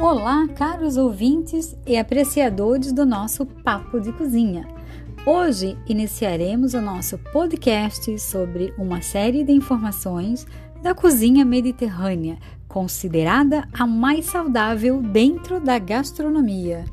Olá, caros ouvintes e apreciadores do nosso Papo de Cozinha. Hoje iniciaremos o nosso podcast sobre uma série de informações da cozinha mediterrânea, considerada a mais saudável dentro da gastronomia.